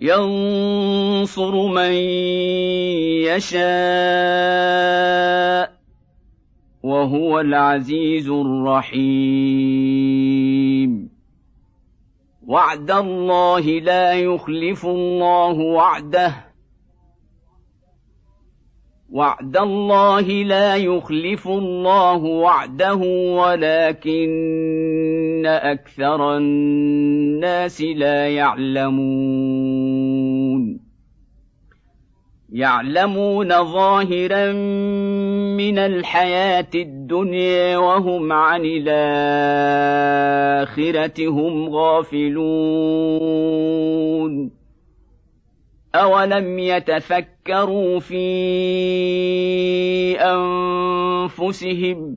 ينصر من يشاء وهو العزيز الرحيم. وعد الله لا يخلف الله وعده. وعد الله لا يخلف الله وعده ولكن أكثر الناس لا يعلمون. يعلمون ظاهرا من الحياة الدنيا وهم عن الآخرة هم غافلون. أولم يتفكروا في أنفسهم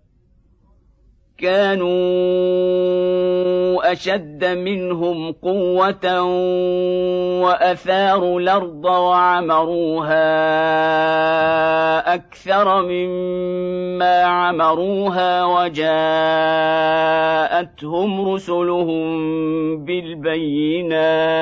كانوا أشد منهم قوة وأثاروا الأرض وعمروها أكثر مما عمروها وجاءتهم رسلهم بالبينات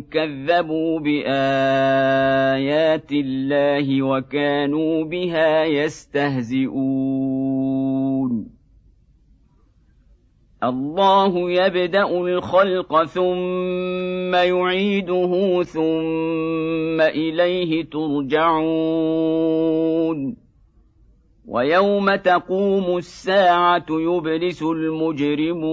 كذبوا بآيات الله وكانوا بها يستهزئون. الله يبدأ الخلق ثم يعيده ثم إليه ترجعون. ويوم تقوم الساعة يبلس المجرمون.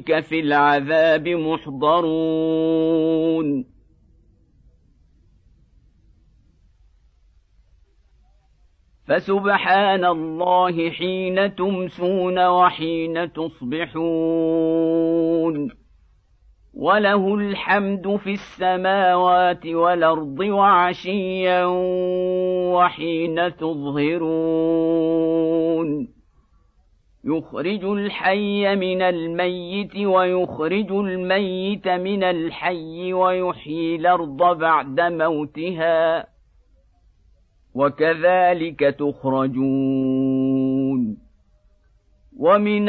في العذاب محضرون. فسبحان الله حين تمسون وحين تصبحون. وله الحمد في السماوات والأرض وعشيا وحين تظهرون. يخرج الحي من الميت ويخرج الميت من الحي ويحيي الأرض بعد موتها وكذلك تخرجون. ومن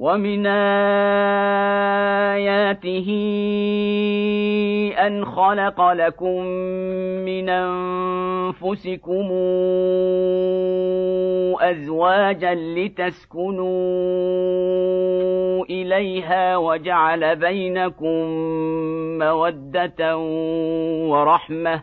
ومن آياته أن خلق لكم من أنفسكم أزواجا لتسكنوا إليها وجعل بينكم مودة ورحمة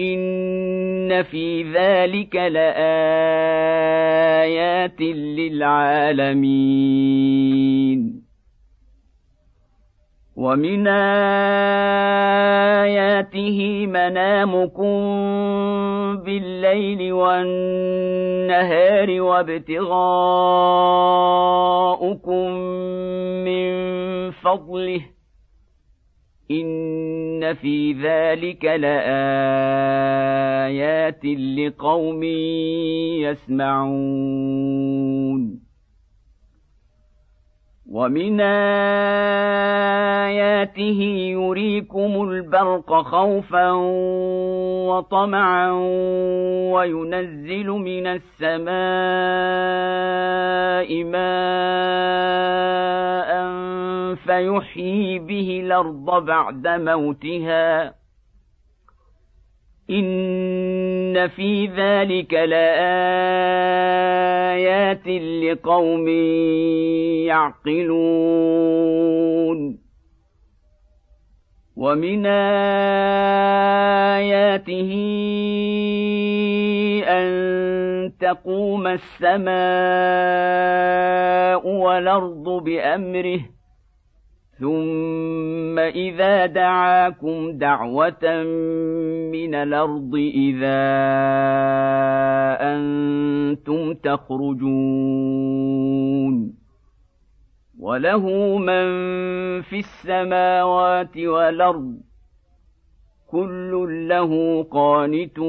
ان في ذلك لايات للعالمين ومن اياته منامكم بالليل والنهار وابتغاؤكم من فضله ان في ذلك لايات لقوم يسمعون. ومن اياته يريكم البرق خوفا وطمعا وينزل من السماء ماء فيحيي به الأرض بعد موتها. إن في ذلك لآيات لقوم يعقلون. ومن آياته أن تقوم السماء والأرض بأمره. ثم اذا دعاكم دعوه من الأرض اذا أنتم تخرجون وله من في السماوات والارض كل له قانتون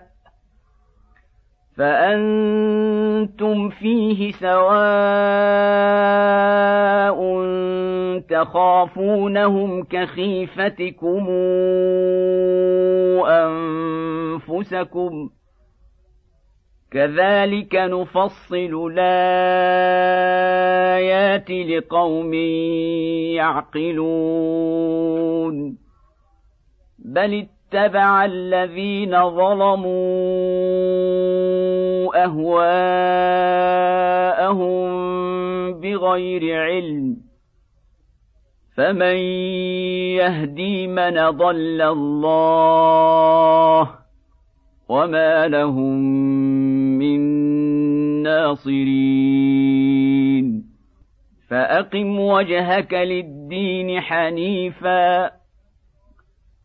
فأنتم فيه سواء تخافونهم كخيفتكم أنفسكم كذلك نفصل الآيات لقوم يعقلون بل اتبع الذين ظلموا أهواءهم بغير علم. فمن يهدي من ضل الله وما لهم من الناصرين فأقم وجهك للدين حنيفا.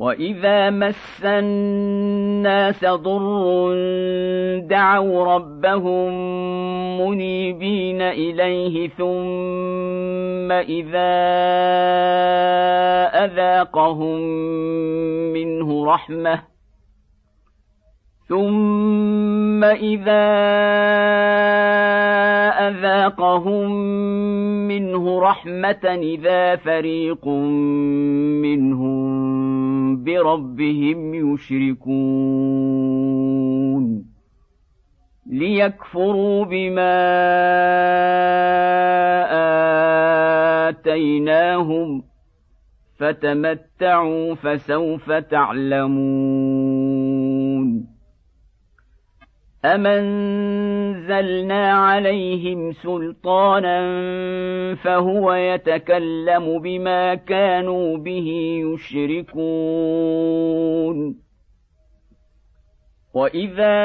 واذا مس الناس ضر دعوا ربهم منيبين اليه ثم اذا اذاقهم منه رحمه ثم اذا اذاقهم منه رحمه اذا فريق منهم بربهم يشركون ليكفروا بما آتيناهم فتمتعوا فسوف تعلمون امنزلنا عليهم سلطانا فهو يتكلم بما كانوا به يشركون واذا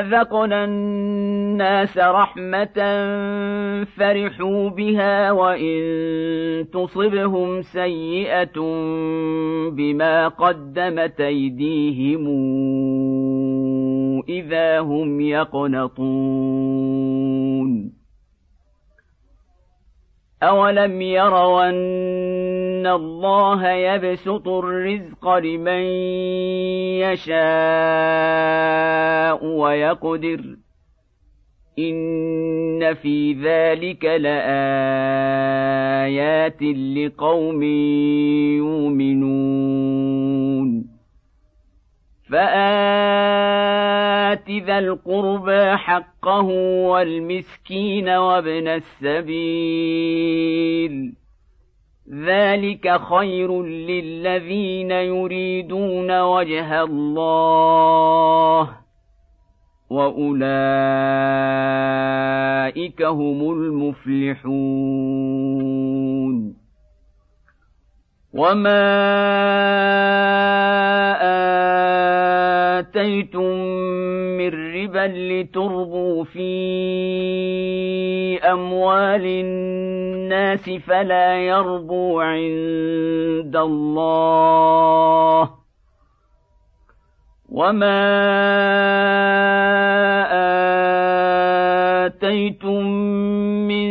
اذقنا الناس رحمه فرحوا بها وان تصبهم سيئه بما قدمت ايديهم إذا هم يقنطون. أولم يروا أن الله يبسط الرزق لمن يشاء ويقدر إن في ذلك لآيات لقوم يؤمنون. ذا القربى حقه والمسكين وابن السبيل ذلك خير للذين يريدون وجه الله واولئك هم المفلحون وما آتيتم من ربا لتربوا في أموال الناس فلا يربو عند الله وما آتيتم من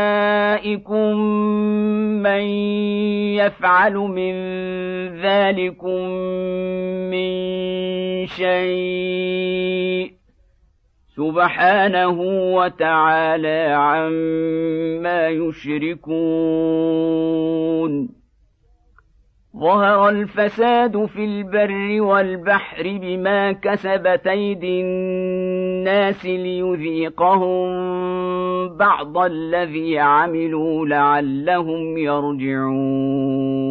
شركائكم من يفعل من ذلكم من شيء سبحانه وتعالى عما يشركون ظهر الفساد في البر والبحر بما كسبت أيدي الناس ليذيقهم بعض الذي عملوا لعلهم يرجعون.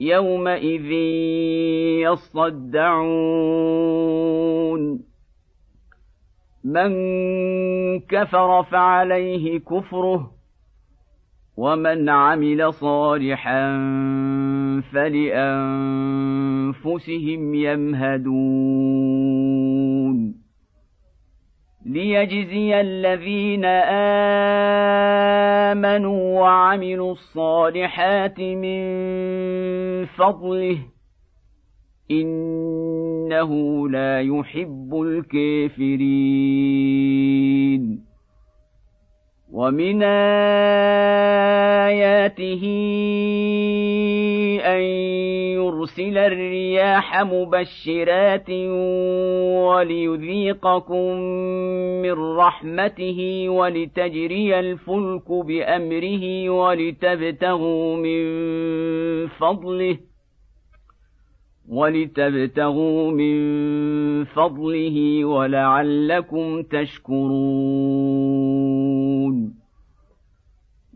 يومئذ يصدعون من كفر فعليه كفره ومن عمل صالحا فلانفسهم يمهدون ليجزي الذين امنوا وعملوا الصالحات من فضله انه لا يحب الكافرين ومن آياته أن يرسل الرياح مبشرات وليذيقكم من رحمته ولتجري الفلك بأمره ولتبتغوا من فضله ولتبتغوا من فضله ولعلكم تشكرون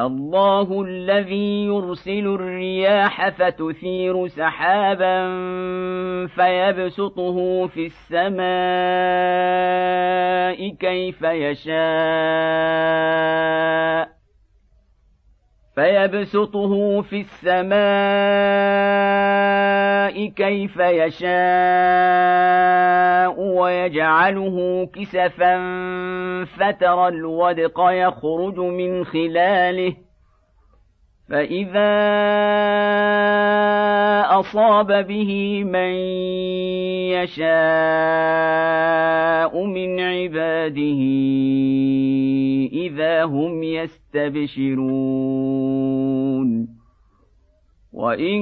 الله الذي يرسل الرياح فتثير سحابا فيبسطه في السماء كيف يشاء. فيبسطه في السماء كيف يشاء ويجعله كسفا فترى الودق يخرج من خلاله. فإذا أصاب به من يشاء من عباده إذا هم يستبشرون. وإن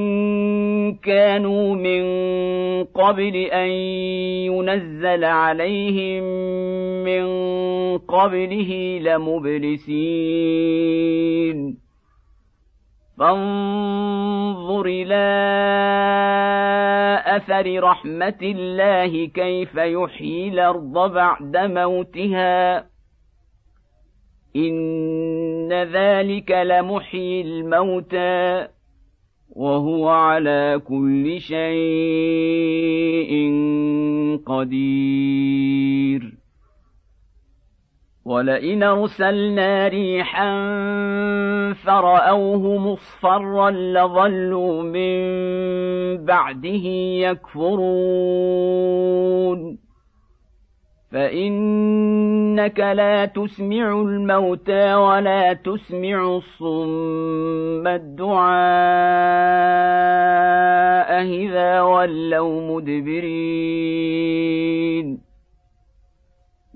كانوا من قبل أن ينزل عليهم من قبله لمبلسين. فانظر إلى أثر رحمة الله كيف يحيي الأرض بعد موتها. إن ذلك لمحيي الموتى وهو على كل شيء قدير. ولئن ارسلنا ريحا فراوه مصفرا لظلوا من بعده يكفرون فانك لا تسمع الموتى ولا تسمع الصم الدعاء اذا ولوا مدبرين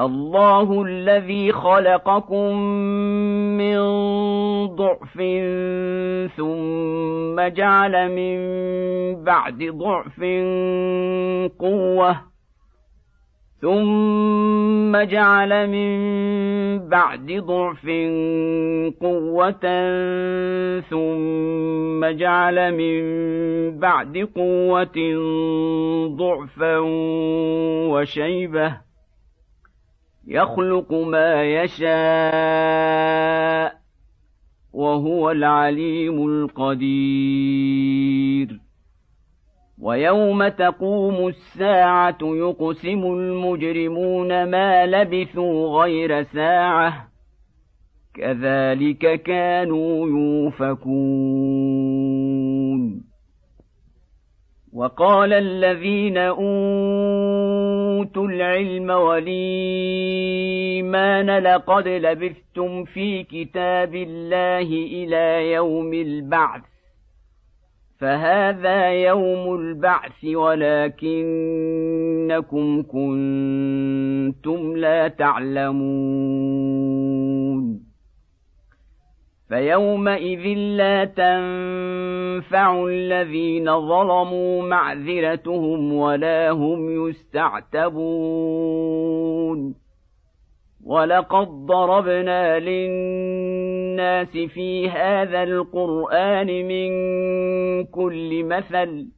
الله الذي خلقكم من ضعف ثم جعل من بعد ضعف قوة ثم جعل من بعد ضعف قوة ثم جعل من بعد قوة ضعفا وشيبة يخلق ما يشاء وهو العليم القدير. ويوم تقوم الساعة يقسم المجرمون ما لبثوا غير ساعة كذلك كانوا يوفكون. وقال الذين أوتوا العلم والإيمان لقد لبثتم في كتاب الله إلى يوم البعث. فهذا يوم البعث ولكنكم كنتم لا تعلمون. فيومئذ لا تنفع الذين ظلموا معذرتهم ولا هم يستعتبون. ولقد ضربنا للناس في هذا القرآن من كل مثل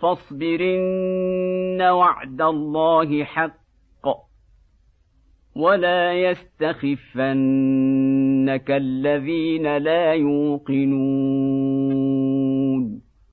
فاصبرن وعد الله حق ولا يستخفنك الذين لا يوقنون